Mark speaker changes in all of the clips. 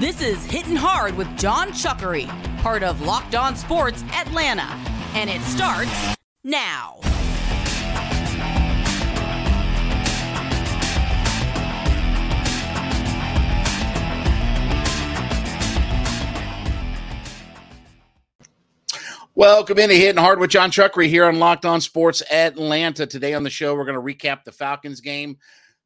Speaker 1: This is Hitting Hard with Jon Chuckery, part of Locked On Sports Atlanta. And it starts now.
Speaker 2: Welcome into Hitting Hard with Jon Chuckery here on Locked On Sports Atlanta. Today on the show, we're going to recap the Falcons game.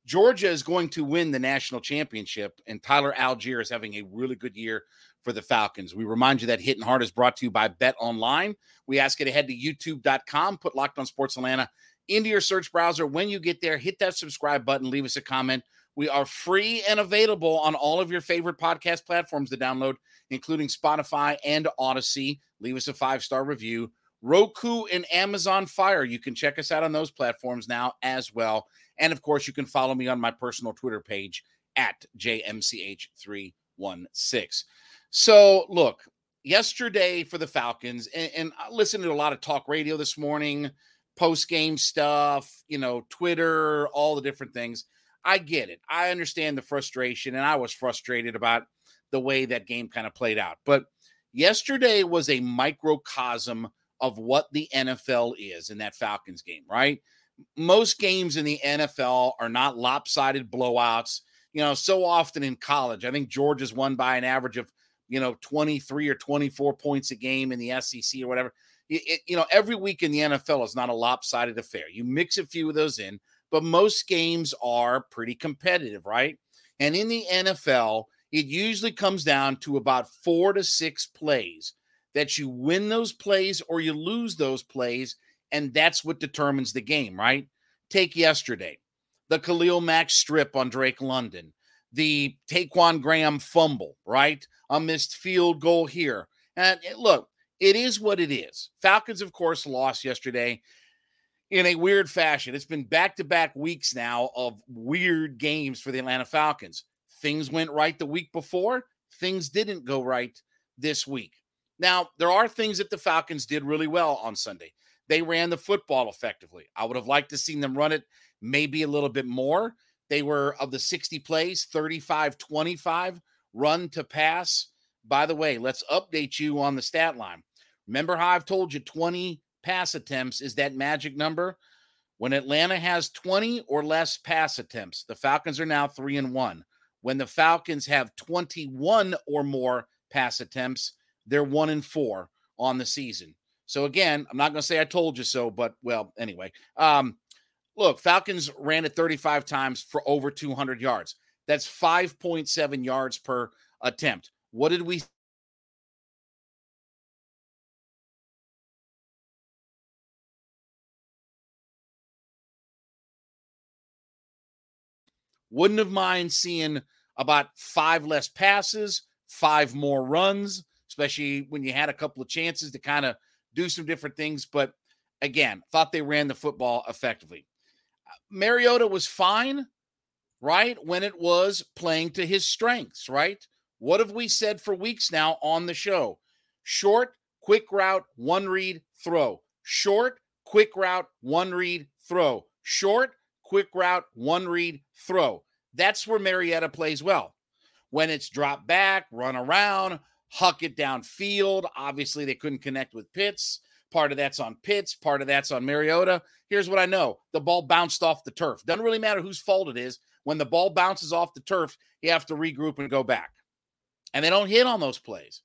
Speaker 2: Georgia is going to win the national championship, and Tyler Allgeier is having a really good year for the Falcons. We remind you that Hitting Hard is brought to you by Bet Online. We ask you to head to youtube.com, put Locked On Sports Atlanta into your search browser. When you get there, hit that subscribe button, leave us a comment. We are free and available on all of your favorite podcast platforms to download, including Spotify and Audacy. Leave us a five star review. Roku and Amazon Fire. You can check us out on those platforms now as well. And of course, you can follow me on my personal Twitter page at JMCH316. So, look, yesterday for the Falcons, and, and I listened to a lot of talk radio this morning, post game stuff, you know, Twitter, all the different things. I get it. I understand the frustration, and I was frustrated about the way that game kind of played out. But yesterday was a microcosm of what the NFL is in that Falcons game, right? Most games in the NFL are not lopsided blowouts. You know, so often in college, I think Georgia's won by an average of, you know, 23 or 24 points a game in the SEC or whatever. It, you know, every week in the NFL is not a lopsided affair. You mix a few of those in, but most games are pretty competitive, right? And in the NFL, it usually comes down to about four to six plays that you win those plays or you lose those plays. And that's what determines the game, right? Take yesterday, the Khalil Mack strip on Drake London, the Ta'Quon Graham fumble, right? A missed field goal here. And eh, look, it is what it is. Falcons, of course, lost yesterday in a weird fashion. It's been back to back weeks now of weird games for the Atlanta Falcons. Things went right the week before, things didn't go right this week. Now, there are things that the Falcons did really well on Sunday. They ran the football effectively. I would have liked to seen them run it maybe a little bit more. They were of the 60 plays, 35 25 run to pass. By the way, let's update you on the stat line. Remember how I've told you 20 pass attempts is that magic number? When Atlanta has 20 or less pass attempts, the Falcons are now 3 and 1. When the Falcons have 21 or more pass attempts, they're 1 and 4 on the season. So again, I'm not going to say I told you so, but well, anyway. Um look, Falcons ran it 35 times for over 200 yards. That's 5.7 yards per attempt. What did we Wouldn't have mind seeing about five less passes, five more runs, especially when you had a couple of chances to kind of do some different things. But again, thought they ran the football effectively. Uh, Mariota was fine, right? When it was playing to his strengths, right? What have we said for weeks now on the show? Short, quick route, one read, throw. Short, quick route, one read, throw. Short, quick route, one read, throw. That's where Mariota plays well. When it's drop back, run around, huck it downfield. Obviously, they couldn't connect with Pitts. Part of that's on Pitts, part of that's on Mariota. Here's what I know the ball bounced off the turf. Doesn't really matter whose fault it is. When the ball bounces off the turf, you have to regroup and go back. And they don't hit on those plays.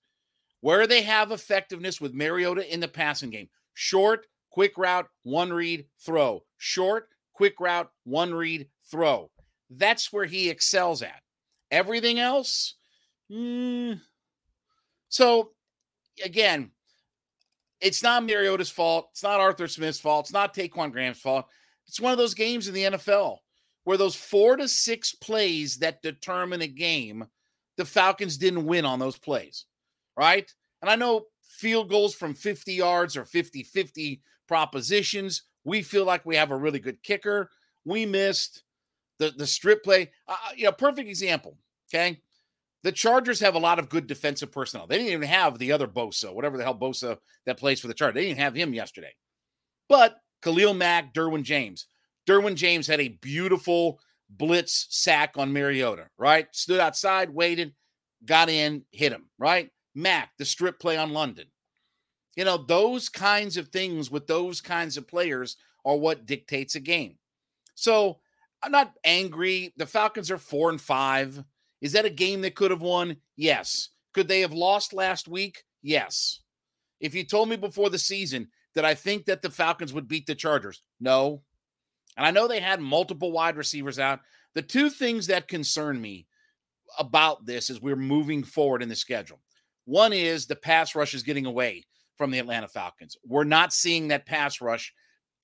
Speaker 2: Where they have effectiveness with Mariota in the passing game short, quick route, one read, throw. Short, quick route, one read, throw. That's where he excels at. Everything else, mm. So again, It's not Mariota's fault. It's not Arthur Smith's fault. It's not Ta'Quon Graham's fault. It's one of those games in the NFL where those four to six plays that determine a game, the Falcons didn't win on those plays, right? And I know field goals from 50 yards or 50 50 propositions. We feel like we have a really good kicker. We missed the, the strip play. Uh, you know, perfect example. Okay. The Chargers have a lot of good defensive personnel. They didn't even have the other Bosa, whatever the hell Bosa that plays for the Chargers. They didn't have him yesterday. But Khalil Mack, Derwin James. Derwin James had a beautiful blitz sack on Mariota, right? Stood outside, waited, got in, hit him, right? Mack, the strip play on London. You know, those kinds of things with those kinds of players are what dictates a game. So I'm not angry. The Falcons are four and five. Is that a game they could have won? Yes. Could they have lost last week? Yes. If you told me before the season that I think that the Falcons would beat the Chargers, no. And I know they had multiple wide receivers out. The two things that concern me about this as we're moving forward in the schedule. One is the pass rush is getting away from the Atlanta Falcons. We're not seeing that pass rush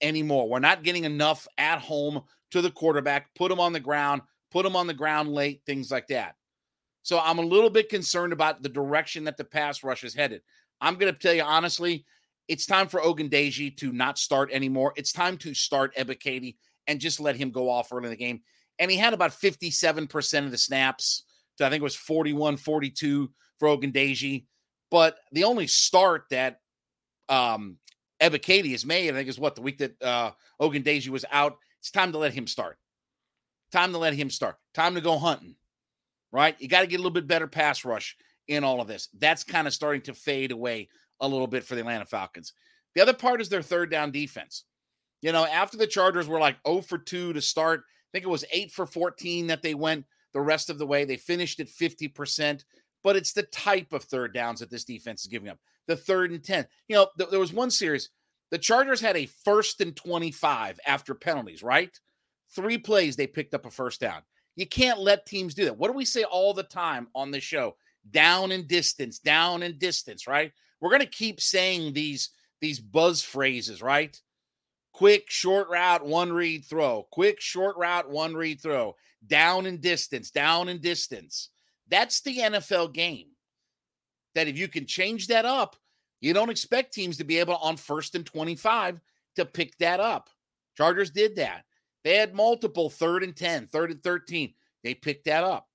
Speaker 2: anymore. We're not getting enough at home to the quarterback, put him on the ground, put him on the ground late, things like that. So I'm a little bit concerned about the direction that the pass rush is headed. I'm going to tell you honestly, it's time for Ogundeji to not start anymore. It's time to start Ebiketie and just let him go off early in the game. And he had about 57% of the snaps. To, I think it was 41, 42 for Ogundeji. But the only start that um has made, I think, is what the week that uh Ogundeji was out. It's time to let him start. Time to let him start. Time to go hunting. Right? You got to get a little bit better pass rush in all of this. That's kind of starting to fade away a little bit for the Atlanta Falcons. The other part is their third down defense. You know, after the Chargers were like 0 for 2 to start, I think it was 8 for 14 that they went the rest of the way. They finished at 50%, but it's the type of third downs that this defense is giving up. The third and 10. You know, th- there was one series, the Chargers had a first and 25 after penalties, right? Three plays, they picked up a first down. You can't let teams do that. What do we say all the time on this show? Down in distance, down in distance, right? We're going to keep saying these these buzz phrases, right? Quick short route, one read throw. Quick short route, one read throw. Down in distance, down in distance. That's the NFL game. That if you can change that up, you don't expect teams to be able on first and 25 to pick that up. Chargers did that. They had multiple third and 10, third and 13. They picked that up.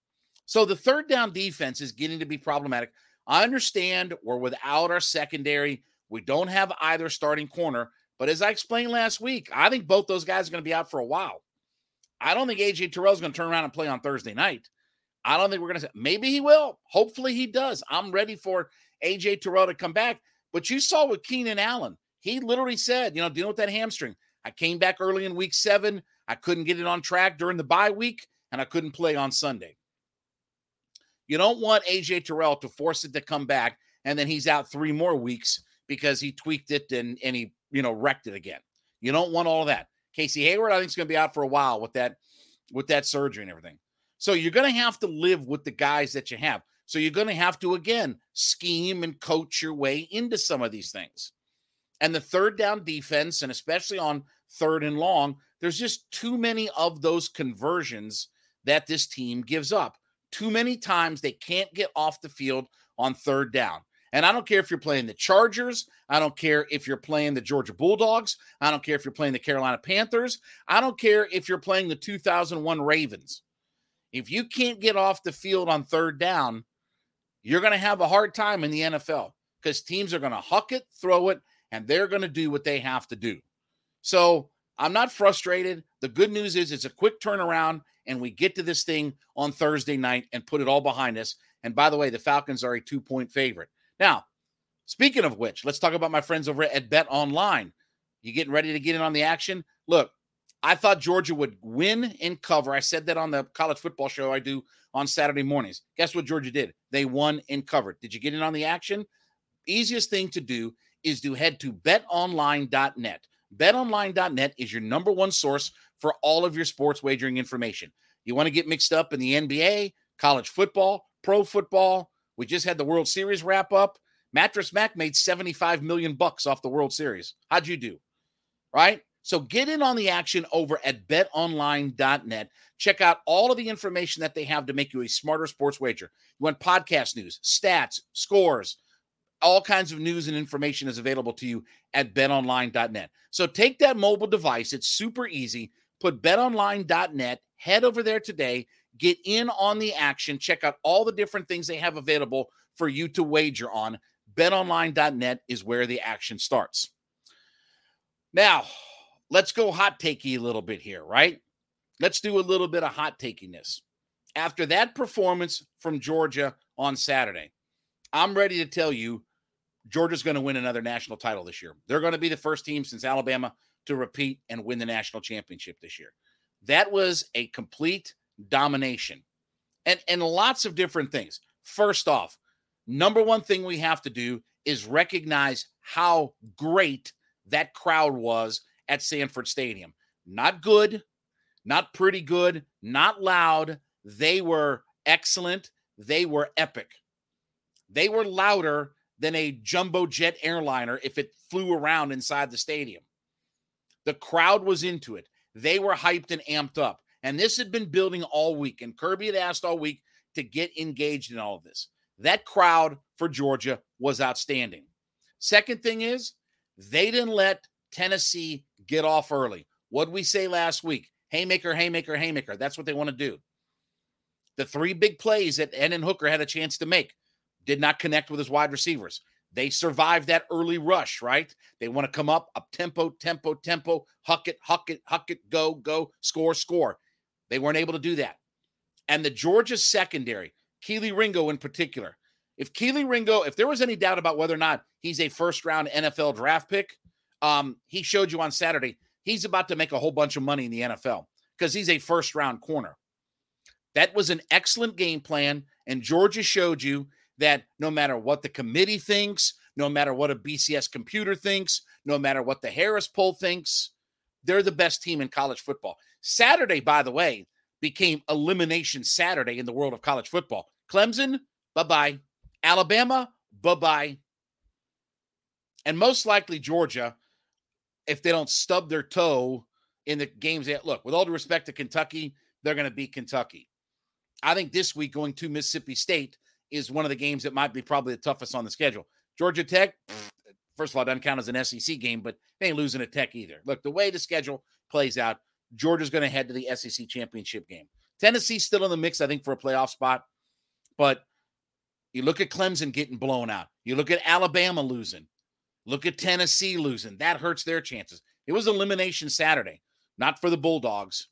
Speaker 2: So the third down defense is getting to be problematic. I understand we're without our secondary. We don't have either starting corner. But as I explained last week, I think both those guys are going to be out for a while. I don't think AJ Terrell is going to turn around and play on Thursday night. I don't think we're going to say, maybe he will. Hopefully he does. I'm ready for AJ Terrell to come back. But you saw with Keenan Allen, he literally said, you know, dealing with that hamstring. I came back early in week seven. I couldn't get it on track during the bye week, and I couldn't play on Sunday. You don't want AJ Terrell to force it to come back, and then he's out three more weeks because he tweaked it and, and he, you know, wrecked it again. You don't want all that. Casey Hayward, I think, is going to be out for a while with that, with that surgery and everything. So you're going to have to live with the guys that you have. So you're going to have to, again, scheme and coach your way into some of these things. And the third down defense, and especially on third and long, there's just too many of those conversions that this team gives up. Too many times they can't get off the field on third down. And I don't care if you're playing the Chargers. I don't care if you're playing the Georgia Bulldogs. I don't care if you're playing the Carolina Panthers. I don't care if you're playing the 2001 Ravens. If you can't get off the field on third down, you're going to have a hard time in the NFL because teams are going to huck it, throw it, and they're going to do what they have to do. So I'm not frustrated. The good news is it's a quick turnaround, and we get to this thing on Thursday night and put it all behind us. And by the way, the Falcons are a two point favorite. Now, speaking of which, let's talk about my friends over at Bet Online. You getting ready to get in on the action? Look, I thought Georgia would win and cover. I said that on the college football show I do on Saturday mornings. Guess what Georgia did? They won and covered. Did you get in on the action? Easiest thing to do is to head to betonline.net. BetOnline.net is your number one source for all of your sports wagering information. You want to get mixed up in the NBA, college football, pro football. We just had the World Series wrap up. Mattress Mac made 75 million bucks off the World Series. How'd you do? Right? So get in on the action over at betonline.net. Check out all of the information that they have to make you a smarter sports wager. You want podcast news, stats, scores, all kinds of news and information is available to you at betonline.net. So take that mobile device, it's super easy. Put betonline.net, head over there today, get in on the action, check out all the different things they have available for you to wager on. BetOnline.net is where the action starts. Now, let's go hot takey a little bit here, right? Let's do a little bit of hot takiness. After that performance from Georgia on Saturday, I'm ready to tell you Georgia's going to win another national title this year. They're going to be the first team since Alabama to repeat and win the national championship this year. That was a complete domination. And and lots of different things. First off, number one thing we have to do is recognize how great that crowd was at Sanford Stadium. Not good, not pretty good, not loud. They were excellent. They were epic. They were louder than a jumbo jet airliner if it flew around inside the stadium. The crowd was into it. They were hyped and amped up. And this had been building all week. And Kirby had asked all week to get engaged in all of this. That crowd for Georgia was outstanding. Second thing is, they didn't let Tennessee get off early. What we say last week? Haymaker, haymaker, haymaker. That's what they want to do. The three big plays that Hendon Hooker had a chance to make did not connect with his wide receivers. They survived that early rush, right? They want to come up, up tempo, tempo, tempo, huck it, huck it, huck it, go, go, score, score. They weren't able to do that. And the Georgia secondary, Kelee Ringo in particular. If Kelee Ringo, if there was any doubt about whether or not he's a first round NFL draft pick, um, he showed you on Saturday he's about to make a whole bunch of money in the NFL because he's a first round corner. That was an excellent game plan. And Georgia showed you that no matter what the committee thinks, no matter what a BCS computer thinks, no matter what the Harris poll thinks, they're the best team in college football. Saturday, by the way, became elimination Saturday in the world of college football. Clemson, bye bye. Alabama, bye bye. And most likely Georgia, if they don't stub their toe in the games that look, with all due respect to Kentucky, they're going to beat Kentucky. I think this week going to Mississippi State is one of the games that might be probably the toughest on the schedule. Georgia Tech, first of all, doesn't count as an SEC game, but they ain't losing a Tech either. Look, the way the schedule plays out, Georgia's going to head to the SEC championship game. Tennessee's still in the mix, I think, for a playoff spot. But you look at Clemson getting blown out. You look at Alabama losing. Look at Tennessee losing. That hurts their chances. It was elimination Saturday, not for the Bulldogs.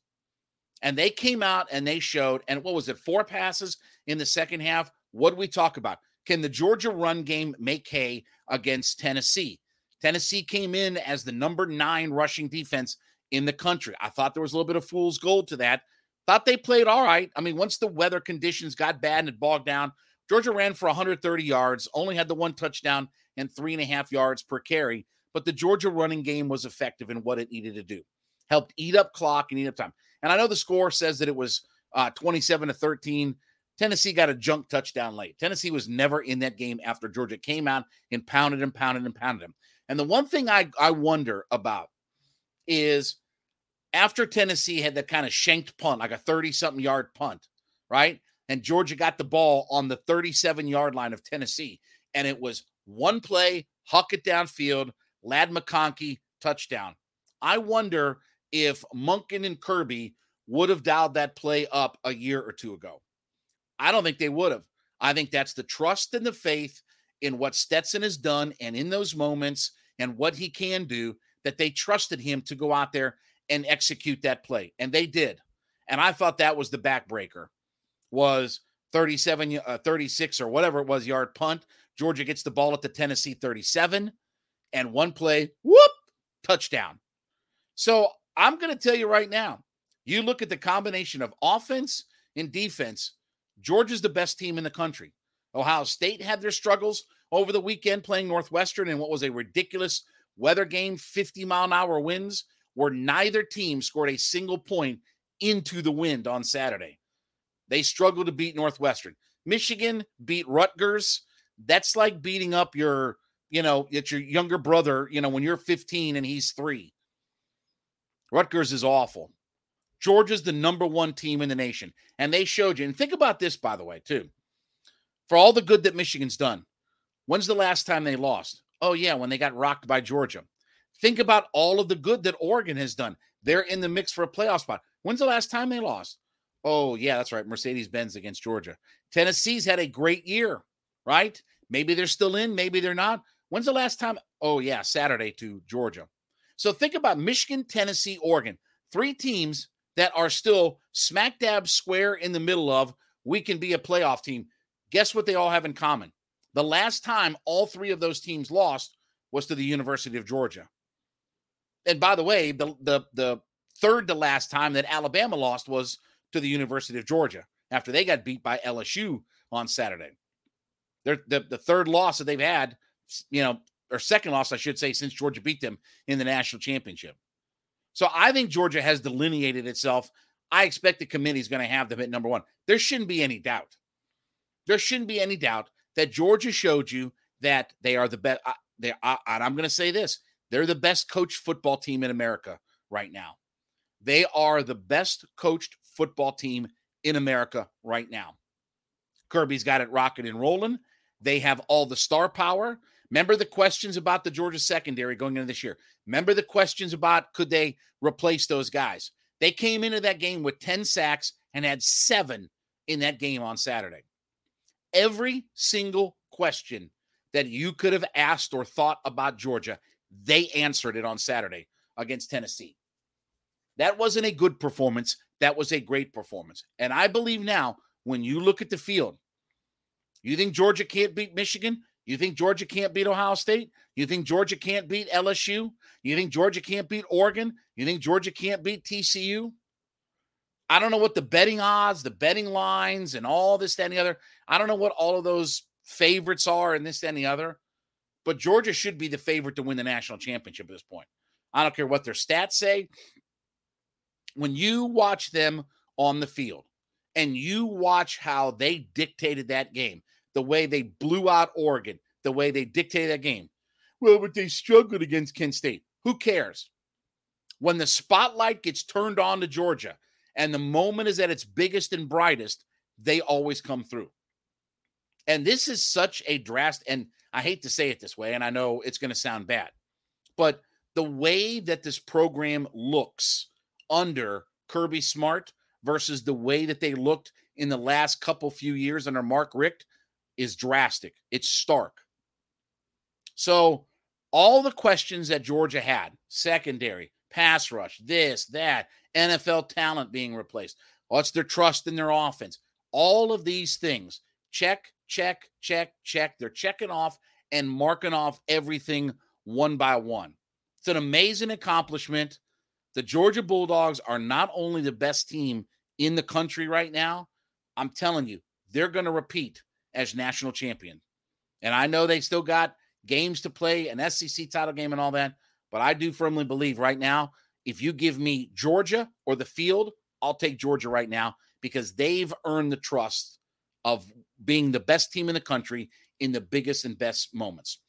Speaker 2: And they came out and they showed, and what was it, four passes in the second half? What do we talk about? Can the Georgia run game make hay against Tennessee? Tennessee came in as the number nine rushing defense in the country. I thought there was a little bit of fool's gold to that. Thought they played all right. I mean, once the weather conditions got bad and it bogged down, Georgia ran for 130 yards, only had the one touchdown and three and a half yards per carry. But the Georgia running game was effective in what it needed to do. Helped eat up clock and eat up time. And I know the score says that it was uh, 27 to 13. Tennessee got a junk touchdown late. Tennessee was never in that game after Georgia came out and pounded and pounded and pounded him. And the one thing I, I wonder about is after Tennessee had that kind of shanked punt, like a 30 something yard punt, right? And Georgia got the ball on the 37 yard line of Tennessee. And it was one play, huck it downfield, Ladd McConkey, touchdown. I wonder if Monken and Kirby would have dialed that play up a year or two ago. I don't think they would have. I think that's the trust and the faith in what Stetson has done and in those moments and what he can do that they trusted him to go out there and execute that play. And they did. And I thought that was the backbreaker was 37 uh, 36 or whatever it was yard punt. Georgia gets the ball at the Tennessee 37 and one play, whoop, touchdown. So I'm going to tell you right now, you look at the combination of offense and defense, Georgia's the best team in the country. Ohio State had their struggles over the weekend playing Northwestern in what was a ridiculous weather game, 50 mile an hour winds, where neither team scored a single point into the wind on Saturday. They struggled to beat Northwestern. Michigan beat Rutgers. That's like beating up your, you know, it's your younger brother, you know, when you're 15 and he's three. Rutgers is awful. Georgia's the number one team in the nation. And they showed you. And think about this, by the way, too. For all the good that Michigan's done, when's the last time they lost? Oh, yeah, when they got rocked by Georgia. Think about all of the good that Oregon has done. They're in the mix for a playoff spot. When's the last time they lost? Oh, yeah, that's right. Mercedes Benz against Georgia. Tennessee's had a great year, right? Maybe they're still in, maybe they're not. When's the last time? Oh, yeah, Saturday to Georgia. So think about Michigan, Tennessee, Oregon. Three teams that are still smack dab square in the middle of we can be a playoff team. Guess what they all have in common? The last time all three of those teams lost was to the University of Georgia. And by the way, the the the third to last time that Alabama lost was to the University of Georgia after they got beat by LSU on Saturday. They're the, the third loss that they've had, you know, or second loss, I should say, since Georgia beat them in the national championship. So I think Georgia has delineated itself. I expect the committee is going to have them at number one. There shouldn't be any doubt. There shouldn't be any doubt that Georgia showed you that they are the best. Uh, they uh, and I'm going to say this: they're the best coached football team in America right now. They are the best coached football team in America right now. Kirby's got it rocking and rolling. They have all the star power. Remember the questions about the Georgia secondary going into this year. Remember the questions about could they replace those guys? They came into that game with 10 sacks and had seven in that game on Saturday. Every single question that you could have asked or thought about Georgia, they answered it on Saturday against Tennessee. That wasn't a good performance. That was a great performance. And I believe now, when you look at the field, you think Georgia can't beat Michigan? You think Georgia can't beat Ohio State? You think Georgia can't beat LSU? You think Georgia can't beat Oregon? You think Georgia can't beat TCU? I don't know what the betting odds, the betting lines, and all this, that, and the other. I don't know what all of those favorites are and this, that, and the other. But Georgia should be the favorite to win the national championship at this point. I don't care what their stats say. When you watch them on the field and you watch how they dictated that game, the way they blew out Oregon, the way they dictated that game. Well, but they struggled against Kent State. Who cares? When the spotlight gets turned on to Georgia and the moment is at its biggest and brightest, they always come through. And this is such a drastic, and I hate to say it this way, and I know it's going to sound bad, but the way that this program looks under Kirby Smart versus the way that they looked in the last couple few years under Mark Richt is drastic. It's stark. So, all the questions that Georgia had secondary, pass rush, this, that, NFL talent being replaced, what's their trust in their offense? All of these things check, check, check, check. They're checking off and marking off everything one by one. It's an amazing accomplishment. The Georgia Bulldogs are not only the best team in the country right now, I'm telling you, they're going to repeat as national champion. And I know they still got games to play, an SEC title game, and all that. But I do firmly believe right now, if you give me Georgia or the field, I'll take Georgia right now because they've earned the trust of being the best team in the country in the biggest and best moments.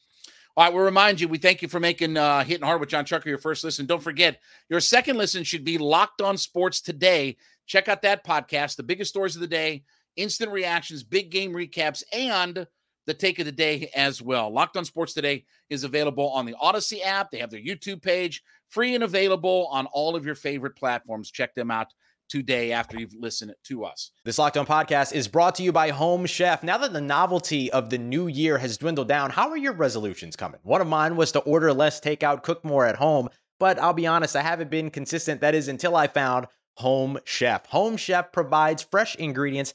Speaker 2: All right, we'll remind you, we thank you for making uh, Hitting Hard with John Chucker your first listen. Don't forget, your second listen should be Locked on Sports today. Check out that podcast, the biggest stories of the day, instant reactions, big game recaps, and the take of the day as well. Locked on Sports Today is available on the Audacy app. They have their YouTube page, free and available on all of your favorite platforms. Check them out today after you've listened to us.
Speaker 3: This Locked On podcast is brought to you by Home Chef. Now that the novelty of the new year has dwindled down, how are your resolutions coming? One of mine was to order less takeout, cook more at home. But I'll be honest, I haven't been consistent. That is until I found Home Chef. Home Chef provides fresh ingredients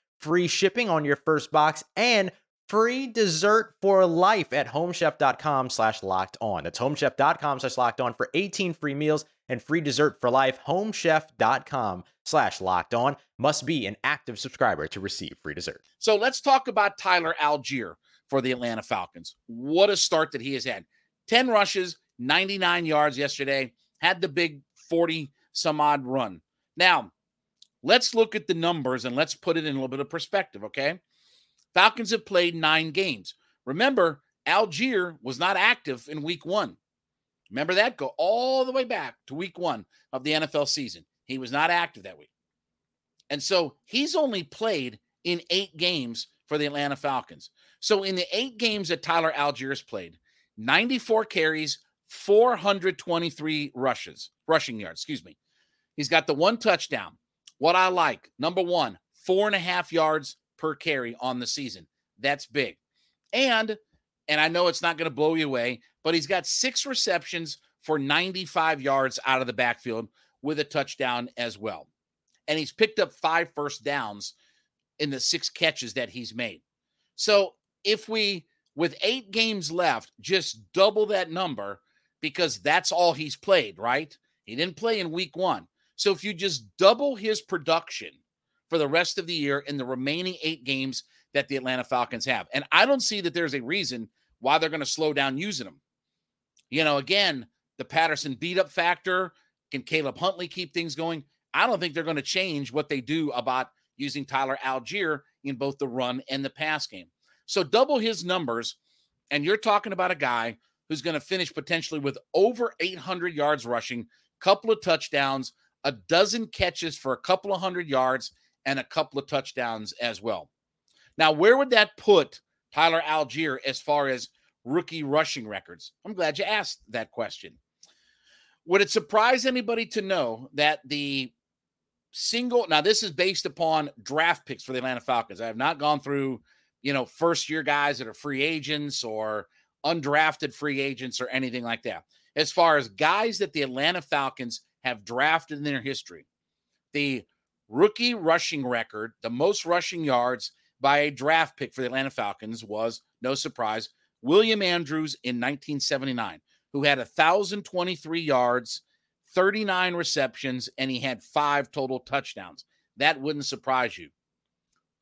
Speaker 3: free shipping on your first box and free dessert for life at homechef.com slash locked on. That's homechef.com slash locked on for 18 free meals and free dessert for life. Homechef.com slash locked on must be an active subscriber to receive free dessert.
Speaker 2: So let's talk about Tyler Allgeier for the Atlanta Falcons. What a start that he has had. 10 rushes, 99 yards yesterday, had the big 40 some odd run. Now, let's look at the numbers and let's put it in a little bit of perspective, okay? Falcons have played nine games. Remember, Allgeier was not active in week one. Remember that? Go all the way back to week one of the NFL season. He was not active that week. And so he's only played in eight games for the Atlanta Falcons. So in the eight games that Tyler Allgeier has played, 94 carries, 423 rushes, rushing yards, excuse me. He's got the one touchdown. What I like, number one, four and a half yards per carry on the season. That's big. And and I know it's not going to blow you away, but he's got six receptions for 95 yards out of the backfield with a touchdown as well. And he's picked up five first downs in the six catches that he's made. So if we, with eight games left, just double that number because that's all he's played, right? He didn't play in week one. So if you just double his production for the rest of the year in the remaining eight games that the Atlanta Falcons have. And I don't see that there's a reason why they're going to slow down using them. You know, again, the Patterson beat up factor. Can Caleb Huntley keep things going? I don't think they're going to change what they do about using Tyler Allgeier in both the run and the pass game. So double his numbers, and you're talking about a guy who's going to finish potentially with over 800 yards rushing, couple of touchdowns, a dozen catches for a couple of hundred yards, and a couple of touchdowns as well. Now, where would that put Tyler Allgeier as far as rookie rushing records? I'm glad you asked that question. Would it surprise anybody to know that the single now this is based upon draft picks for the Atlanta Falcons. I have not gone through, you know, first year guys that are free agents or undrafted free agents or anything like that. As far as guys that the Atlanta Falcons have drafted in their history, the rookie rushing record, the most rushing yards by a draft pick for the Atlanta Falcons was, no surprise, William Andrews in 1979, who had 1,023 yards, 39 receptions, and he had five total touchdowns. That wouldn't surprise you.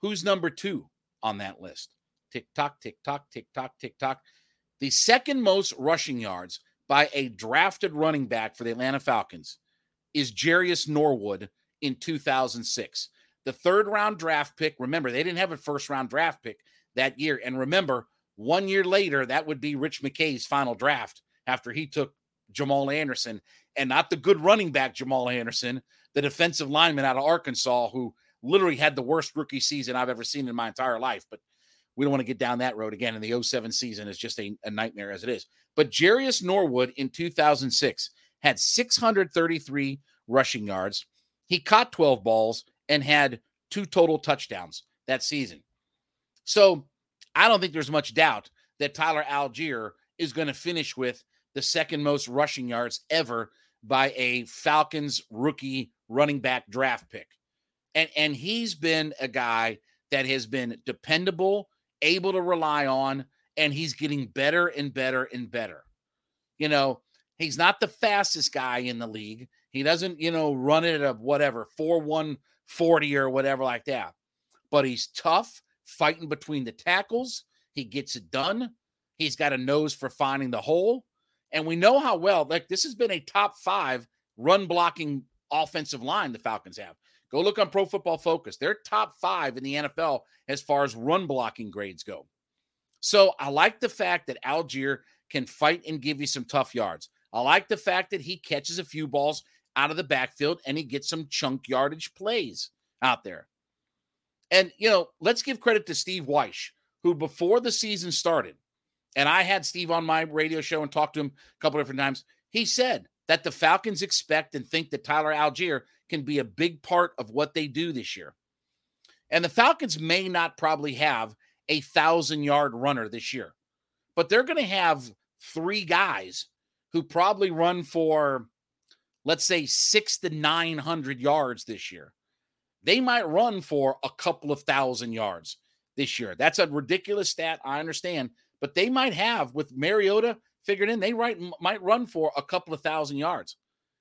Speaker 2: Who's number two on that list? Tick tock, tick tock, tick tock, tick tock. The second most rushing yards by a drafted running back for the Atlanta Falcons is Jerious Norwood in 2006. The third round draft pick, remember, they didn't have a first round draft pick that year. And remember, one year later, that would be Rich McKay's final draft after he took Jamal Anderson and not the good running back, Jamal Anderson, the defensive lineman out of Arkansas, who literally had the worst rookie season I've ever seen in my entire life. But we don't want to get down that road again. And the 07 season is just a, a nightmare as it is. But Jerious Norwood in 2006 had 633 rushing yards. He caught 12 balls and had two total touchdowns that season. So I don't think there's much doubt that Tyler Allgeier is going to finish with the second most rushing yards ever by a Falcons rookie running back draft pick. And and he's been a guy that has been dependable, able to rely on, and he's getting better and better and better. You know, he's not the fastest guy in the league. He doesn't, you know, run it at whatever, 4 140 or whatever like that. But he's tough, fighting between the tackles. He gets it done. He's got a nose for finding the hole. And we know how well, like, this has been a top five run blocking offensive line the Falcons have. Go look on Pro Football Focus. They're top five in the NFL as far as run blocking grades go. So I like the fact that Allgeier can fight and give you some tough yards. I like the fact that he catches a few balls out of the backfield and he gets some chunk yardage plays out there. And, you know, let's give credit to Steve Wyche, who before the season started, and I had Steve on my radio show and talked to him a couple different times. He said that the Falcons expect and think that Tyler Allgeier can be a big part of what they do this year. And the Falcons may not probably have a thousand yard runner this year, but they're going to have three guys who probably run for, let's say, six to 900 yards this year. They might run for a couple of thousand yards this year. That's a ridiculous stat. I understand, but they might have with Mariota figured in, they might, might run for a couple of thousand yards.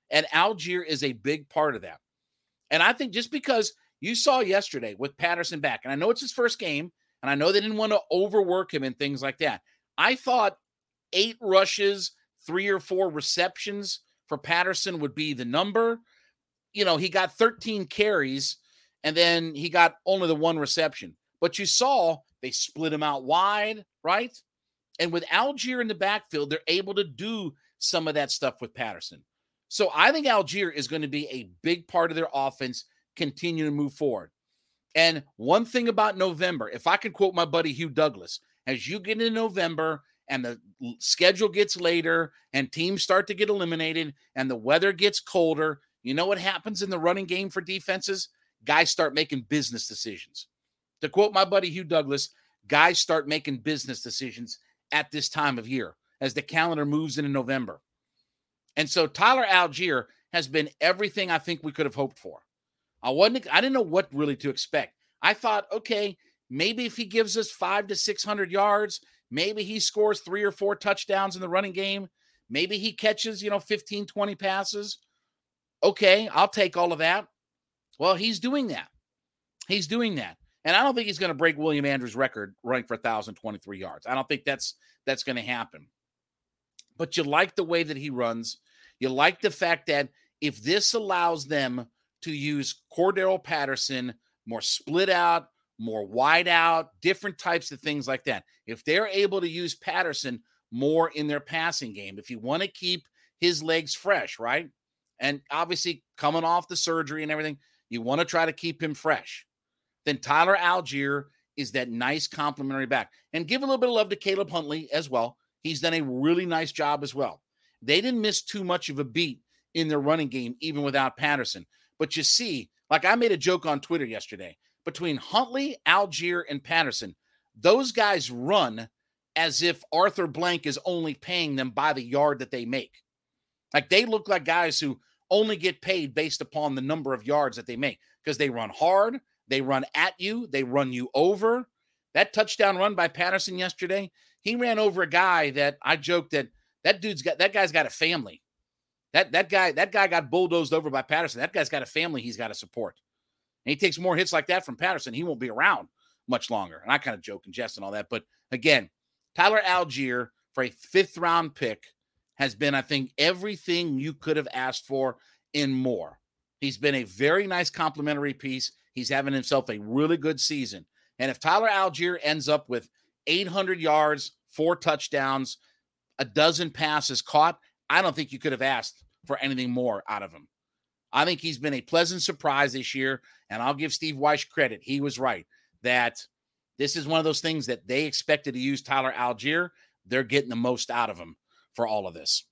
Speaker 2: And Allgeier is a big part of that. And I think just because you saw yesterday with Patterson back, and I know it's his first game, and I know they didn't want to overwork him and things like that. I thought eight rushes, three or four receptions for Patterson would be the number. You know, he got 13 carries and then he got only the one reception. But you saw they split him out wide, right? And with Allgeier in the backfield, they're able to do some of that stuff with Patterson. So I think Allgeier is going to be a big part of their offense, continue to move forward. And one thing about November, if I can quote my buddy Hugh Douglas, as you get into November and the schedule gets later and teams start to get eliminated and the weather gets colder, you know what happens in the running game for defenses? Guys start making business decisions. To quote my buddy Hugh Douglas, guys start making business decisions at this time of year as the calendar moves into November. And so Tyler Allgeier has been everything I think we could have hoped for. I wasn't I didn't know what really to expect. I thought, okay, maybe if he gives us 5 to 600 yards, maybe he scores 3 or 4 touchdowns in the running game, maybe he catches, you know, 15 20 passes. Okay, I'll take all of that. Well, he's doing that. He's doing that. And I don't think he's going to break William Andrews' record running for 1,023 yards. I don't think that's that's going to happen. But you like the way that he runs. You like the fact that if this allows them to use Cordarrelle Patterson more split out, more wide out, different types of things like that. If they're able to use Patterson more in their passing game, if you want to keep his legs fresh, right? And obviously coming off the surgery and everything, you want to try to keep him fresh. Then Tyler Allgeier is that nice complimentary back. And give a little bit of love to Caleb Huntley as well. He's done a really nice job as well. They didn't miss too much of a beat in their running game, even without Patterson. But you see, like I made a joke on Twitter yesterday between Huntley, Allgeier, and Patterson, those guys run as if Arthur Blank is only paying them by the yard that they make. Like they look like guys who only get paid based upon the number of yards that they make because they run hard, they run at you, they run you over. That touchdown run by Patterson yesterday, he ran over a guy that I joked that that dude's got that guy's got a family. That that guy that guy got bulldozed over by Patterson. That guy's got a family he's got to support. And he takes more hits like that from Patterson. He won't be around much longer. And I kind of joke and jest and all that. But again, Tyler Allgeier for a fifth round pick has been, I think, everything you could have asked for in more. He's been a very nice complimentary piece. He's having himself a really good season. And if Tyler Allgeier ends up with 800 yards, four touchdowns, a dozen passes caught, I don't think you could have asked for anything more out of him. I think he's been a pleasant surprise this year. And I'll give Steve Wyche credit. He was right that this is one of those things that they expected to use Tyler Allgeier. They're getting the most out of him for all of this.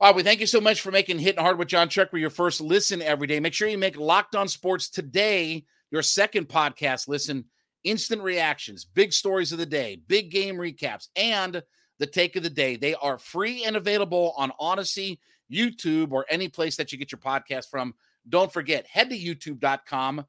Speaker 2: All right, we thank you so much for making Hitting Hard with Jon Chuckery your first listen every day. Make sure you make Locked On Sports today your second podcast listen. Instant reactions, big stories of the day, big game recaps, and the take of the day. They are free and available on Audacy, YouTube, or any place that you get your podcast from. Don't forget, head to youtube.com,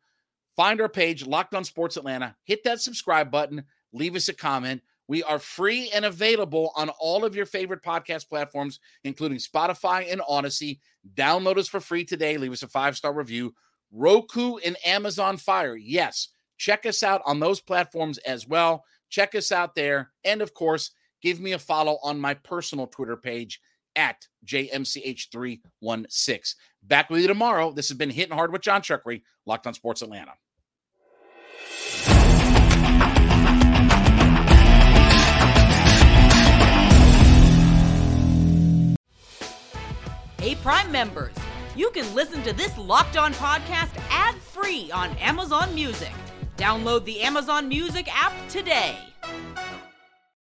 Speaker 2: find our page, Locked On Sports Atlanta, hit that subscribe button, leave us a comment. We are free and available on all of your favorite podcast platforms, including Spotify and Audacy. Download us for free today. Leave us a five star review. Roku and Amazon Fire. Yes, check us out on those platforms as well. Check us out there. And of course, give me a follow on my personal Twitter page at JMCH316. Back with you tomorrow. This has been Hitting Hard with Jon Chuckery, Locked on Sports Atlanta.
Speaker 1: Hey, Prime members, you can listen to this Locked On podcast ad free on Amazon Music. Download the Amazon Music app today.